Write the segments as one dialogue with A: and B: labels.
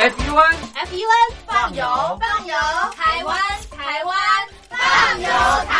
A: F U N
B: F U N 放油放油，台湾台湾放油台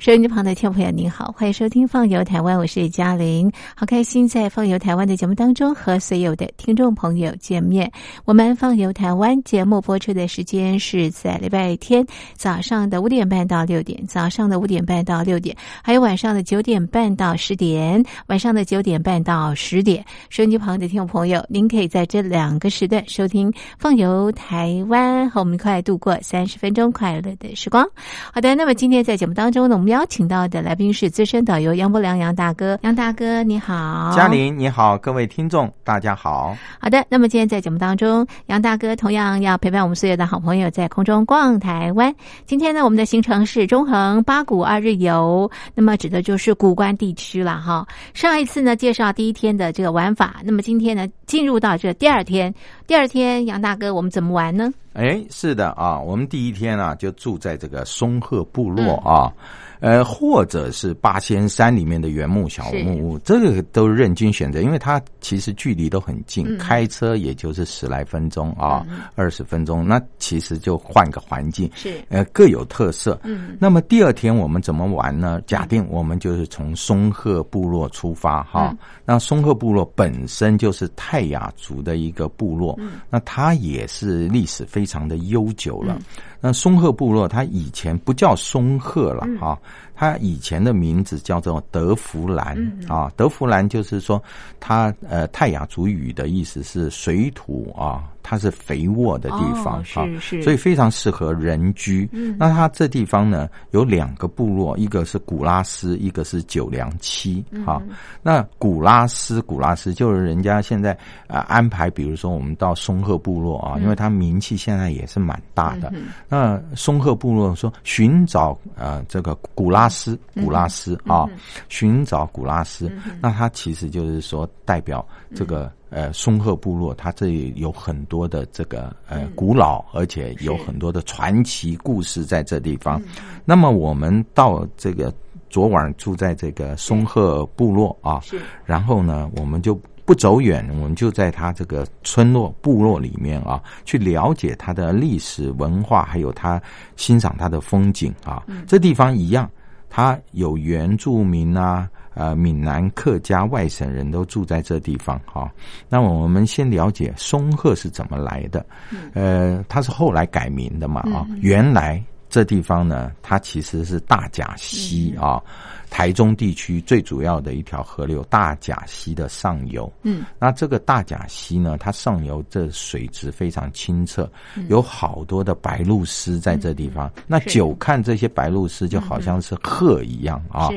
C: 收音机旁的听众朋友，您好，欢迎收听《放游台湾》，我是嘉玲，好开心在《放游台湾》的节目当中和所有的听众朋友见面。我们《放游台湾》节目播出的时间是在礼拜天早上的五点半到六点，早上的五点半到六点，还有晚上的九点半到十点，晚上的九点半到十点。收音机旁的听众朋友，您可以在这两个时段收听《放游台湾》，和我们一块度过三十分钟快乐的时光。好的，那么今天在节目当中呢，我们邀请到的来宾是资深导游杨伯良杨大哥，杨大哥你好，
D: 嘉玲你好，各位听众大家好。
C: 好的，那么今天在节目当中，杨大哥同样要陪伴我们所有的好朋友在空中逛台湾。今天呢，我们的行程是中横八股二日游，那么指的就是古关地区了哈。上一次呢介绍第一天的这个玩法，那么今天呢进入到这第二天，第二天杨大哥我们怎么玩呢？
D: 哎，是的啊，我们第一天啊就住在这个松鹤部落啊。呃，或者是八仙山里面的原木小木屋，这个都任君选择，因为它其实距离都很近，开车也就是十来分钟啊，二十分钟，那其实就换个环境，
C: 是
D: 呃各有特色。
C: 嗯，
D: 那么第二天我们怎么玩呢？假定我们就是从松鹤部落出发哈，那松鹤部落本身就是泰雅族的一个部落，那它也是历史非常的悠久了。那松鹤部落，它以前不叫松鹤了哈，它以前的名字叫做德福兰啊。德福兰就是说，它呃泰雅族语的意思是水土啊。它是肥沃的地方
C: 啊，
D: 所以非常适合人居。那它这地方呢，有两个部落，一个是古拉斯，一个是九良七。哈，那古拉斯，古拉斯就是人家现在啊安排，比如说我们到松鹤部落啊，因为它名气现在也是蛮大的。那松鹤部落说寻找呃这个古拉斯，古拉斯啊，寻找古拉斯，那它其实就是说代表这个。呃，松鹤部落，它这里有很多的这个呃古老，而且有很多的传奇故事在这地方。那么我们到这个昨晚住在这个松鹤部落啊，然后呢，我们就不走远，我们就在他这个村落部落里面啊，去了解他的历史文化，还有他欣赏他的风景啊。这地方一样，它有原住民啊。呃，闽南客家外省人都住在这地方哈。那我们先了解松鹤是怎么来的。呃，它是后来改名的嘛啊。原来这地方呢，它其实是大甲溪啊。台中地区最主要的一条河流大甲溪的上游，
C: 嗯，
D: 那这个大甲溪呢，它上游这水质非常清澈，有好多的白鹭鸶在这地方。那久看这些白鹭鸶就好像是鹤一样啊，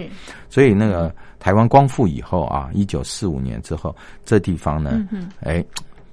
D: 所以那个台湾光复以后啊，一九四五年之后，这地方呢，哎，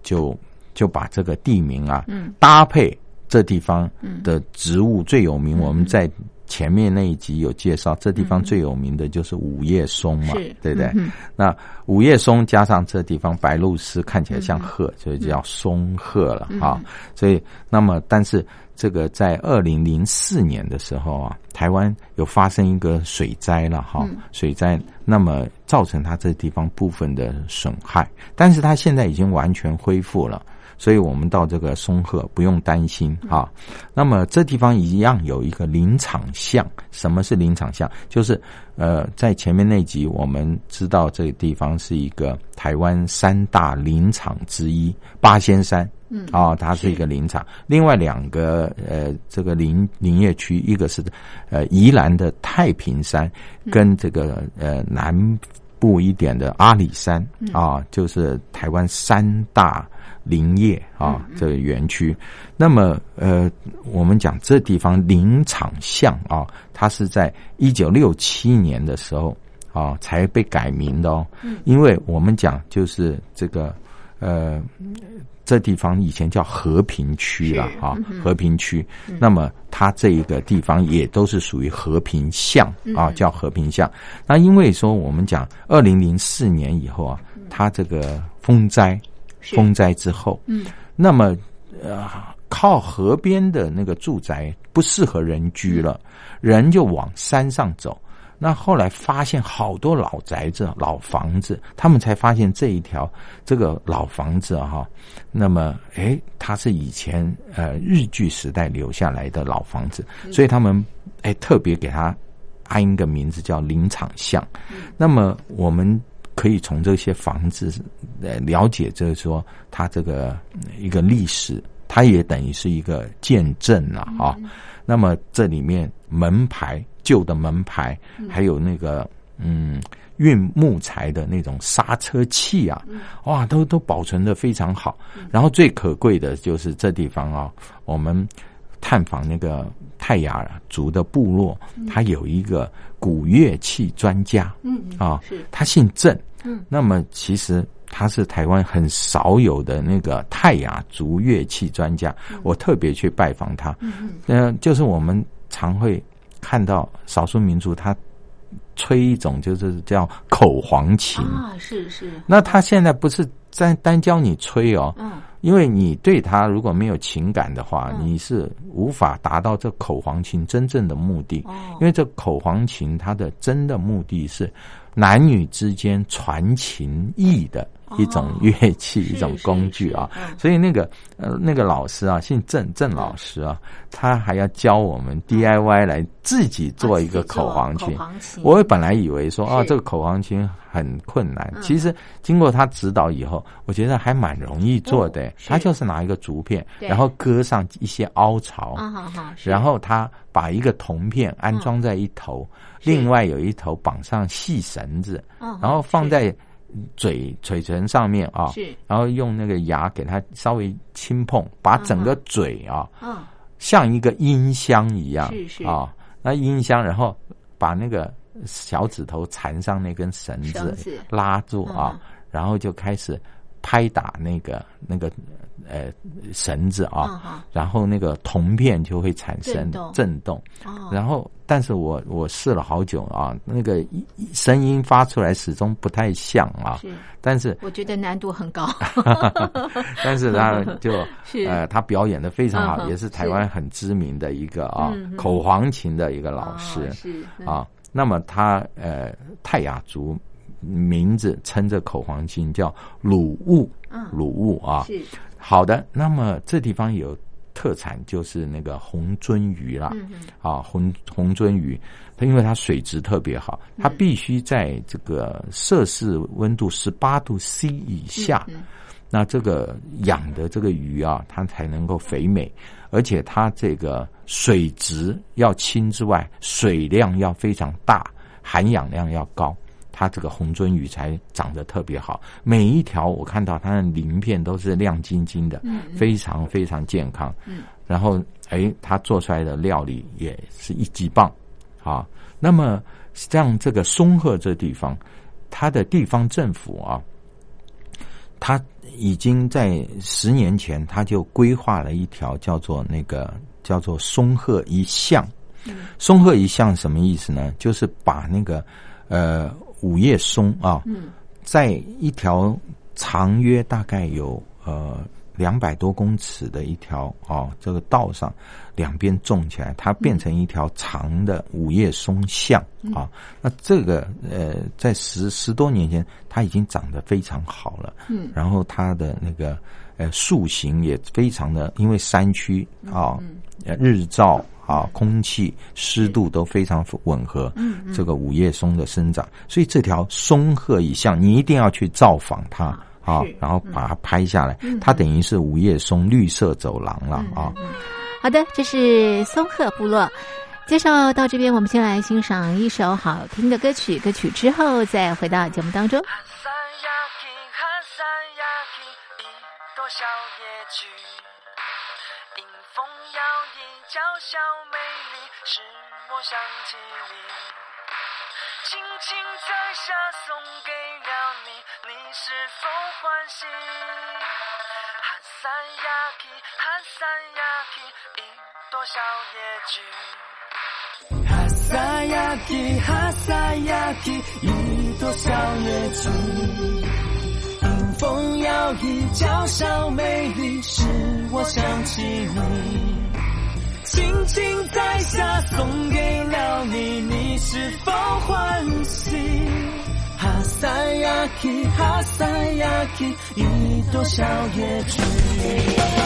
D: 就就把这个地名啊，搭配这地方的植物最有名，我们在。前面那一集有介绍，这地方最有名的就是五叶松嘛，对不对？那五叶松加上这地方白鹭鸶看起来像鹤，就叫松鹤了哈。所以，那么但是这个在二零零四年的时候啊，台湾有发生一个水灾了哈，水灾，那么造成它这地方部分的损害，但是它现在已经完全恢复了。所以我们到这个松鹤不用担心啊。那么这地方一样有一个林场巷。什么是林场巷？就是呃，在前面那集我们知道这个地方是一个台湾三大林场之一——八仙山。嗯啊，它是一个林场。另外两个呃，这个林林业区，一个是呃宜兰的太平山，跟这个呃南部一点的阿里山啊，就是台湾三大。林业啊，这个园区，那么呃，我们讲这地方林场巷啊，它是在一九六七年的时候啊才被改名的哦。因为我们讲就是这个呃，这地方以前叫和平区了啊，和平区。那么它这一个地方也都是属于和平巷啊，叫和平巷。那因为说我们讲二零零四年以后啊，它这个风灾。风灾之后，
C: 嗯，
D: 那么呃，靠河边的那个住宅不适合人居了，人就往山上走。那后来发现好多老宅子、老房子，他们才发现这一条这个老房子哈，那么哎，它是以前呃日据时代留下来的老房子，所以他们哎特别给它安一个名字叫林场巷。那么我们可以从这些房子呃了解，就是说它这个一个历史，它也等于是一个见证了啊。那么这里面门牌。旧的门牌，还有那个嗯运木材的那种刹车器啊，哇，都都保存的非常好。然后最可贵的就是这地方啊，我们探访那个泰雅族的部落，他有一个古乐器专家，嗯啊，他姓郑，嗯，那么其实他是台湾很少有的那个泰雅族乐器专家，我特别去拜访他，嗯嗯，就是我们常会。看到少数民族他吹一种就是叫口簧琴
C: 啊，是是。
D: 那他现在不是单单教你吹哦，嗯，因为你对他如果没有情感的话，你是无法达到这口簧琴真正的目的。哦，因为这口簧琴它的真的目的是男女之间传情意的。一种乐器，一种工具啊，所以那个呃，那个老师啊，姓郑，郑老师啊，他还要教我们 DIY 来自己做一个口簧琴。我本来以为说啊，这个口簧琴很困难，其实经过他指导以后，我觉得还蛮容易做的。他就是拿一个竹片，然后割上一些凹槽，然后他把一个铜片安装在一头，另外有一头绑上细绳子，然后放在。嘴嘴唇上面啊，是，然后用那个牙给它稍微轻碰，把整个嘴啊，嗯，像一个音箱一样，是是。啊，那音箱，然后把那个小指头缠上那根绳子，拉住啊，然后就开始拍打那个那个。呃，绳子啊，然后那个铜片就会产生震动，然后，但是我我试了好久啊，那个声音发出来始终不太像啊。是，但是
C: 我觉得难度很高。
D: 但是他就呃，他表演的非常好，也是台湾很知名的一个啊口簧琴的一个老师是啊。那么他呃泰雅族名字称这口黄琴叫鲁物，鲁物啊。是。好的，那么这地方有特产就是那个红鳟鱼啦，啊红红鳟鱼，它因为它水质特别好，它必须在这个摄氏温度十八度 C 以下，那这个养的这个鱼啊，它才能够肥美，而且它这个水质要清之外，水量要非常大，含氧量要高。它这个红鳟鱼才长得特别好，每一条我看到它的鳞片都是亮晶晶的，非常非常健康。嗯，然后哎，它做出来的料理也是一级棒。啊，那么像这个松鹤这地方，它的地方政府啊，它已经在十年前它就规划了一条叫做那个叫做松鹤一巷。松鹤一巷什么意思呢？就是把那个呃。五叶松啊，在一条长约大概有呃两百多公尺的一条啊这个道上，两边种起来，它变成一条长的五叶松巷啊。那这个呃，在十十多年前，它已经长得非常好了。嗯，然后它的那个呃树形也非常的，因为山区啊，日照。啊，空气湿度都非常吻合，嗯，这个五叶松的生长，所以这条松鹤一巷，你一定要去造访它啊，然后把它拍下来，它等于是五叶松绿色走廊了啊。
C: 好的，这是松鹤部落。介绍到这边，我们先来欣赏一首好听的歌曲，歌曲之后再回到节目当中。娇小美丽，使我想起你，轻轻摘下送给了你，你是否欢喜？哈萨雅琪，哈萨雅琪，一朵小野菊。哈萨雅琪，哈萨雅琪，一朵小野菊。迎风摇曳，娇小美丽，使我想起你。轻
A: 轻摘下送给了你，你是否欢喜？哈萨雅琪，哈萨雅琪，一朵小野菊。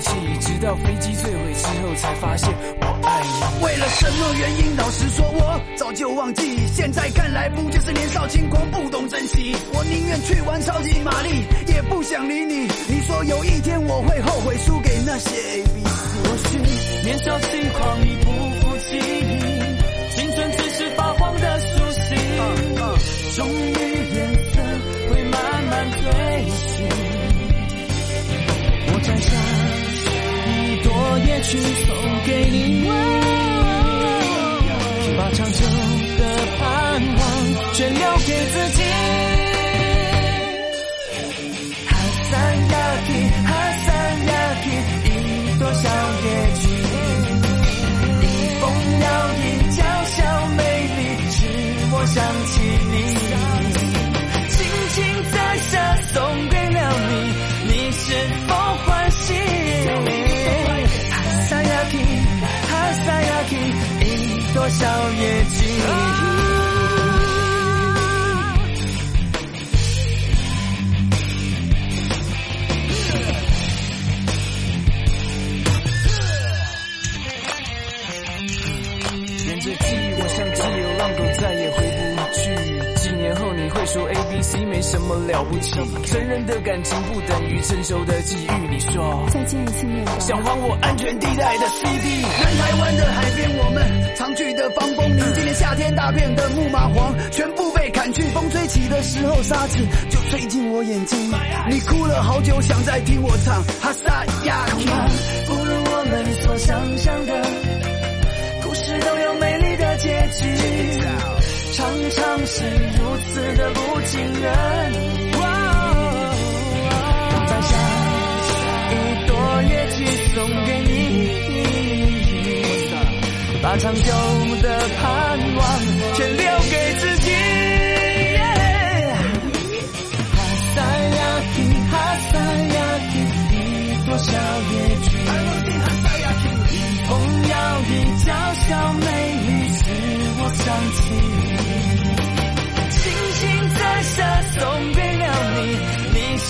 A: 直到飞机坠毁之后才发现我爱你。
E: 为了什么原因？老实说，我早就忘记。现在看来，不就是年少轻狂，不懂珍惜。我宁愿去玩超级玛丽，也不想理你。你说有一天我会后悔输给那些 A B C。
A: 或许年少轻狂已不复记忆，青春只是发黄的书信。终于。去送给你，把长久的盼望全留给自己。小野菊。沿说 A B C 没什么了不起，成人的感情不等于成熟的际遇。你说
F: 再见一次面包，
A: 想还我安全地带的 C D。
E: 南台湾的海边，我们常去的防风林，今年夏天大片的木马黄全部被砍去，风吹起的时候沙子就吹进我眼睛。你哭了好久，想再听我唱哈萨亚克。
A: 不如我们所想象的故事都有美丽的结局。常常是如此的不尽人意。摘下一朵野菊送给你，把长久的盼望全留给自己。哈萨雅琪，哈萨雅琪，一朵小野菊，风摇曳，娇小美丽，使我想起。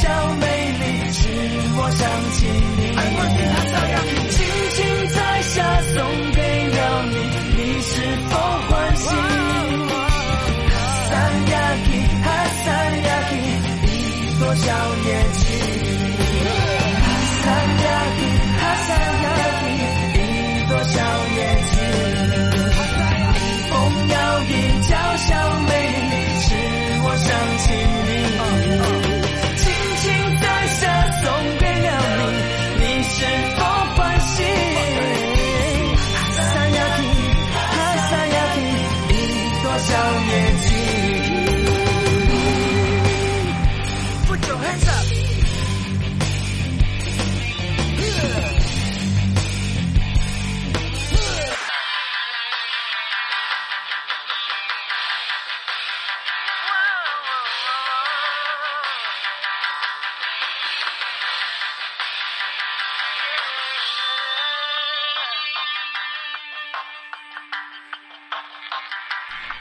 A: 小美丽使我想起你。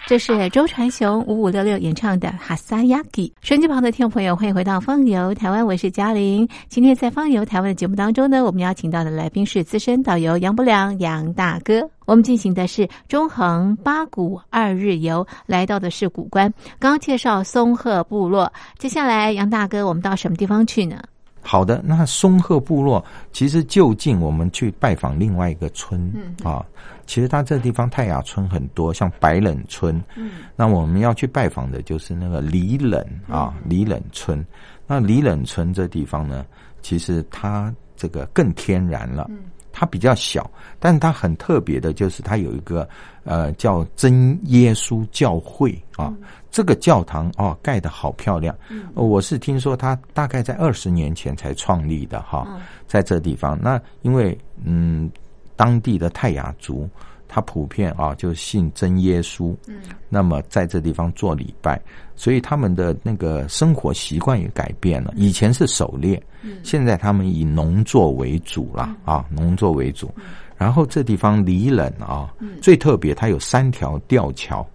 C: 这是周传雄五五六六演唱的《哈萨雅吉》。手机旁的听众朋友，欢迎回到《放游台湾》，我是嘉玲。今天在《放游台湾》的节目当中呢，我们邀请到的来宾是资深导游杨不良杨大哥。我们进行的是中横八股二日游，来到的是古关。刚介绍松鹤部落，接下来杨大哥，我们到什么地方去呢？
D: 好的，那松鹤部落其实就近我们去拜访另外一个村啊。其实它这地方泰雅村很多，像白冷村。嗯，那我们要去拜访的就是那个李冷啊，李冷村。那李冷村这地方呢，其实它这个更天然了。嗯，它比较小，但是它很特别的，就是它有一个呃叫真耶稣教会啊。这个教堂哦盖的好漂亮。嗯，我是听说它大概在二十年前才创立的哈，在这地方。那因为嗯。当地的泰雅族，他普遍啊就信真耶稣，嗯，那么在这地方做礼拜，所以他们的那个生活习惯也改变了。以前是狩猎，嗯，现在他们以农作为主了啊，农作为主。然后这地方离冷啊，最特别，它有三条吊桥。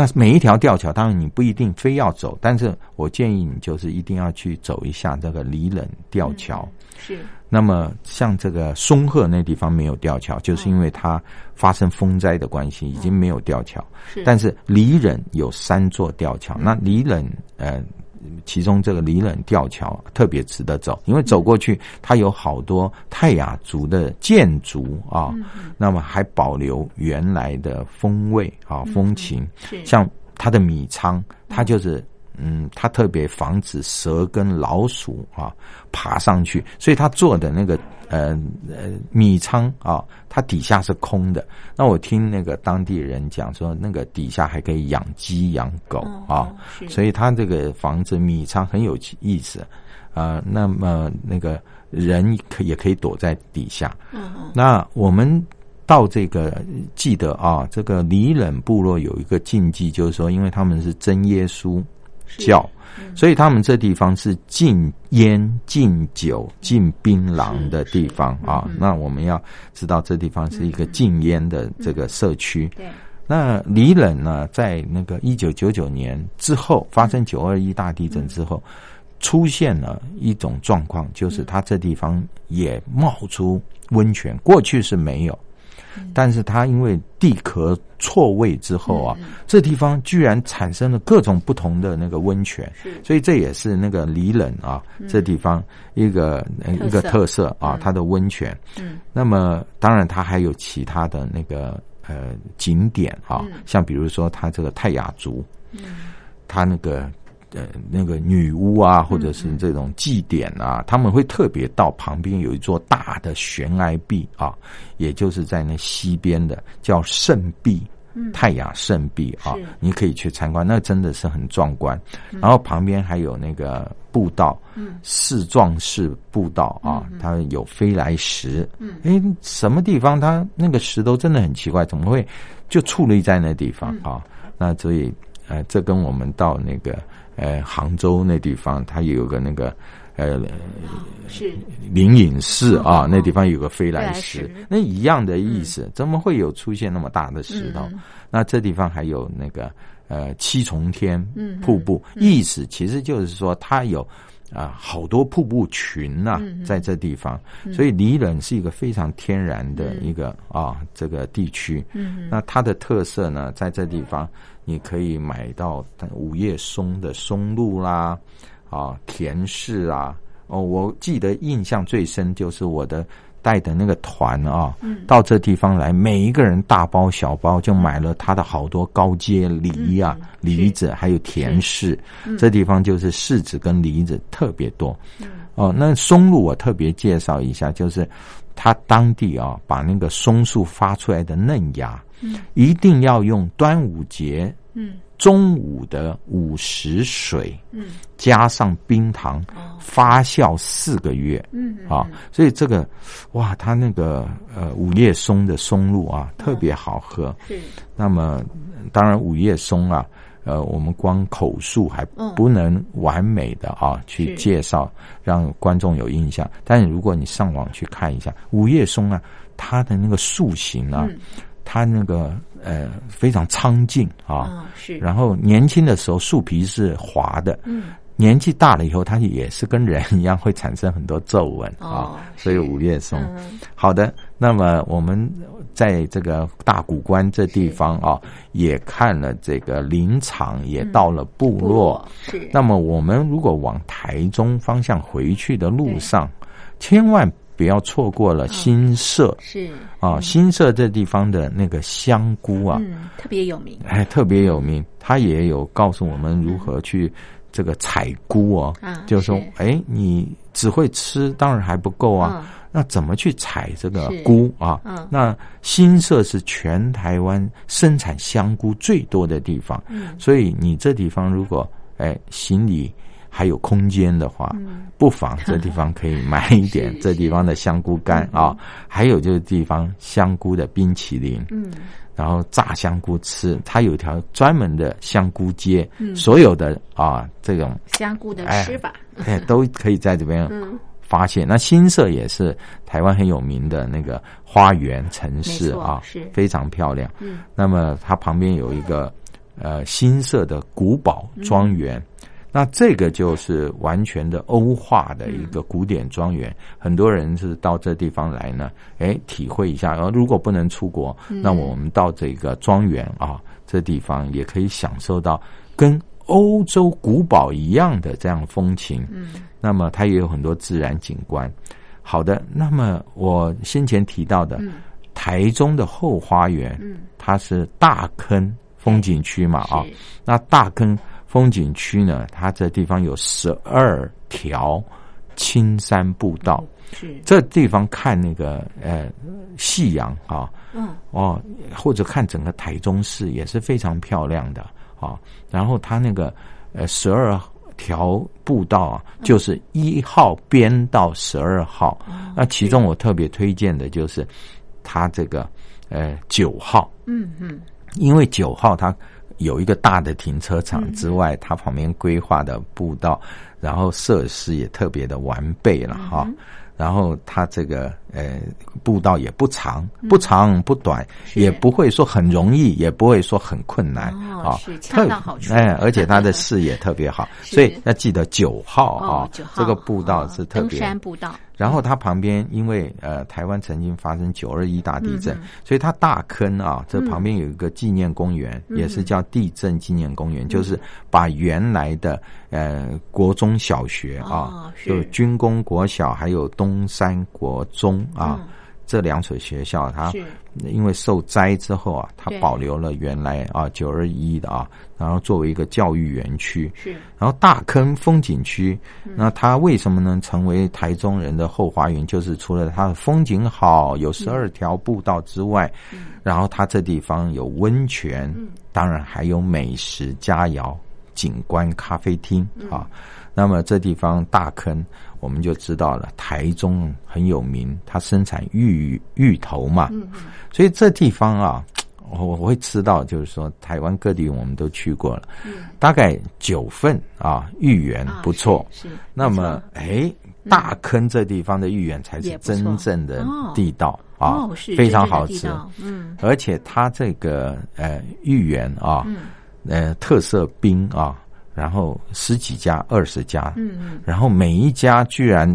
D: 那每一条吊桥，当然你不一定非要走，但是我建议你就是一定要去走一下这个里冷吊桥。
C: 是。
D: 那么像这个松鹤那地方没有吊桥，就是因为它发生风灾的关系，已经没有吊桥。
C: 是。
D: 但是里冷有三座吊桥，那里冷呃。其中这个里冷吊桥特别值得走，因为走过去它有好多泰雅族的建筑啊，那么还保留原来的风味啊风情，像它的米仓，它就是嗯，他特别防止蛇跟老鼠啊爬上去，所以他做的那个。呃呃，米仓啊，它底下是空的。那我听那个当地人讲说，那个底下还可以养鸡养狗啊，所以他这个房子米仓很有意思啊。那么那个人可也可以躲在底下。那我们到这个记得啊，这个里冷部落有一个禁忌，就是说，因为他们是真耶稣教。所以他们这地方是禁烟、禁酒、禁槟榔的地方啊。那我们要知道，这地方是一个禁烟的这个社区。
C: 对。
D: 那李冷呢，在那个一九九九年之后发生九二一大地震之后，出现了一种状况，就是他这地方也冒出温泉，过去是没有。但是它因为地壳错位之后啊，这地方居然产生了各种不同的那个温泉，所以这也是那个里冷啊，这地方一个一个特色啊，它的温泉。嗯，那么当然它还有其他的那个呃景点啊，像比如说它这个泰雅族，嗯，它那个。呃，那个女巫啊，或者是这种祭典啊，他们会特别到旁边有一座大的悬崖壁啊，也就是在那西边的叫圣壁，泰雅圣壁啊，你可以去参观，那真的是很壮观。然后旁边还有那个步道，嗯。四壮士步道啊，它有飞来石，哎，什么地方？它那个石头真的很奇怪，怎么会就矗立在那地方啊？那所以呃，这跟我们到那个。呃，杭州那地方，它有个那个，呃，
C: 是
D: 灵隐寺啊，那地方有个飞来石，那一样的意思，怎么会有出现那么大的石头？那这地方还有那个呃七重天瀑布，意思其实就是说它有啊好多瀑布群呐，在这地方，所以离冷是一个非常天然的一个啊这个地区。那它的特色呢，在这地方。你可以买到五叶松的松露啦，啊，甜柿啊，哦，我记得印象最深就是我的带的那个团啊，到这地方来，每一个人大包小包就买了他的好多高阶梨啊，梨子还有甜柿，这地方就是柿子跟梨子特别多。哦，那松露我特别介绍一下，就是他当地啊，把那个松树发出来的嫩芽，一定要用端午节。嗯，中午的午时水，嗯，加上冰糖，发酵四个月，嗯，啊，所以这个，哇，它那个呃五叶松的松露啊，特别好喝。
C: 是，
D: 那么当然五叶松啊，呃，我们光口述还不能完美的啊去介绍，让观众有印象。但是如果你上网去看一下五叶松啊，它的那个塑形啊。它那个呃非常苍劲啊，
C: 是。
D: 然后年轻的时候树皮是滑的，嗯，年纪大了以后，它也是跟人一样会产生很多皱纹啊。所以五叶松，好的。那么我们在这个大古关这地方啊，也看了这个林场，也到了部落。
C: 是。
D: 那么我们如果往台中方向回去的路上，千万不要错过了新社。
C: 是。
D: 啊，新社这地方的那个香菇啊，
C: 特别有名。
D: 哎，特别有名。他也有告诉我们如何去这个采菇哦。啊。就是说，哎，你只会吃，当然还不够啊。那怎么去采这个菇啊？嗯，那新社是全台湾生产香菇最多的地方，嗯，所以你这地方如果哎行李还有空间的话，不妨这地方可以买一点 这地方的香菇干啊，还有就是地方香菇的冰淇淋，嗯，然后炸香菇吃，它有条专门的香菇街，嗯，所有的啊这种
C: 香菇的吃法，
D: 哎都可以在这边。嗯。发现。那新社也是台湾很有名的那个花园城市啊，
C: 是。
D: 非常漂亮。嗯，那么它旁边有一个呃新社的古堡庄园，那这个就是完全的欧化的一个古典庄园。很多人是到这地方来呢，哎，体会一下。然后如果不能出国，那我们到这个庄园啊，这地方也可以享受到跟。欧洲古堡一样的这样风情，嗯，那么它也有很多自然景观。好的，那么我先前提到的台中的后花园，嗯，它是大坑风景区嘛，啊，那大坑风景区呢，它这地方有十二条青山步道，
C: 是
D: 这地方看那个呃夕阳啊，嗯，哦，或者看整个台中市也是非常漂亮的。啊，然后它那个呃十二条步道啊，就是一号边到十二号。那其中我特别推荐的就是它这个呃九号。嗯嗯，因为九号它有一个大的停车场之外，它旁边规划的步道，然后设施也特别的完备了哈。然后它这个呃步道也不长，不长不短，也不会说很容易，也不会说很困难啊，
C: 恰到好处。
D: 哎，而且它的视野特别好，所以要记得九号啊，这个步道是特别
C: 登山步道。
D: 然后它旁边，因为呃，台湾曾经发生九二一大地震，所以它大坑啊，这旁边有一个纪念公园，也是叫地震纪念公园，就是把原来的呃国中小学啊，就军工国小还有东山国中啊。这两所学校，它因为受灾之后啊，它保留了原来啊九二一的啊，然后作为一个教育园区。
C: 是，
D: 然后大坑风景区，那它为什么能成为台中人的后花园？就是除了它的风景好，有十二条步道之外，然后它这地方有温泉，当然还有美食佳肴、景观咖啡厅啊。那么这地方大坑。我们就知道了，台中很有名，它生产芋芋头嘛，所以这地方啊，我我会吃到，就是说台湾各地我们都去过了，大概九份啊芋圆不错，
C: 是。
D: 那么哎，大坑这地方的芋圆才是真正的地道啊，非常好吃，嗯，而且它这个呃芋圆啊，呃特色冰啊。然后十几家、二十家，嗯嗯，然后每一家居然，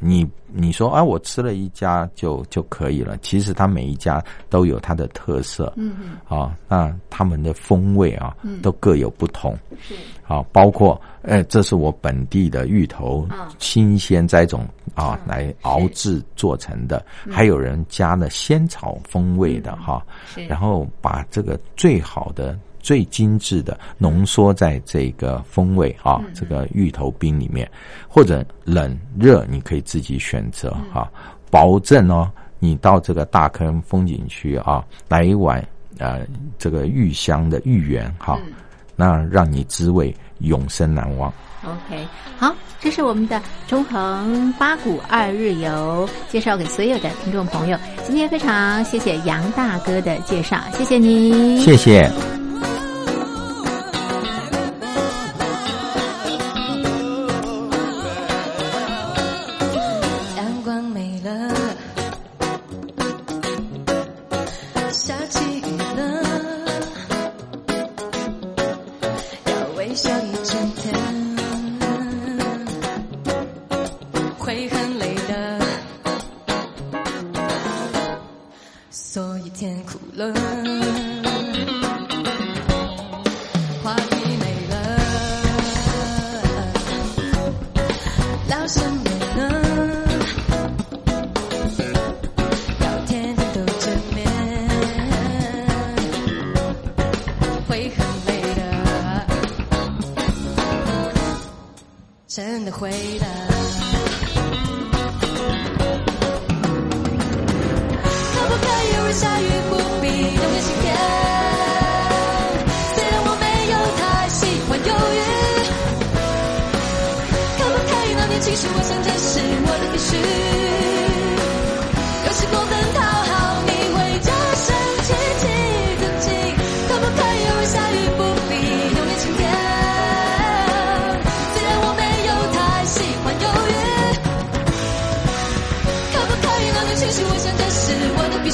D: 你你说啊，我吃了一家就就可以了。其实它每一家都有它的特色，嗯嗯，啊，那他们的风味啊，都各有不同，是，啊，包括，哎，这是我本地的芋头，新鲜栽种啊，来熬制做成的，还有人加了仙草风味的哈，然后把这个最好的。最精致的浓缩在这个风味啊，这个芋头冰里面，或者冷热你可以自己选择哈，保证哦，你到这个大坑风景区啊，来一碗呃这个芋香的芋圆哈，那让你滋味永生难忘。
C: OK，好，这是我们的中横八股二日游，介绍给所有的听众朋友。今天非常谢谢杨大哥的介绍，谢谢你，
D: 谢谢。
F: learn.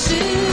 F: 我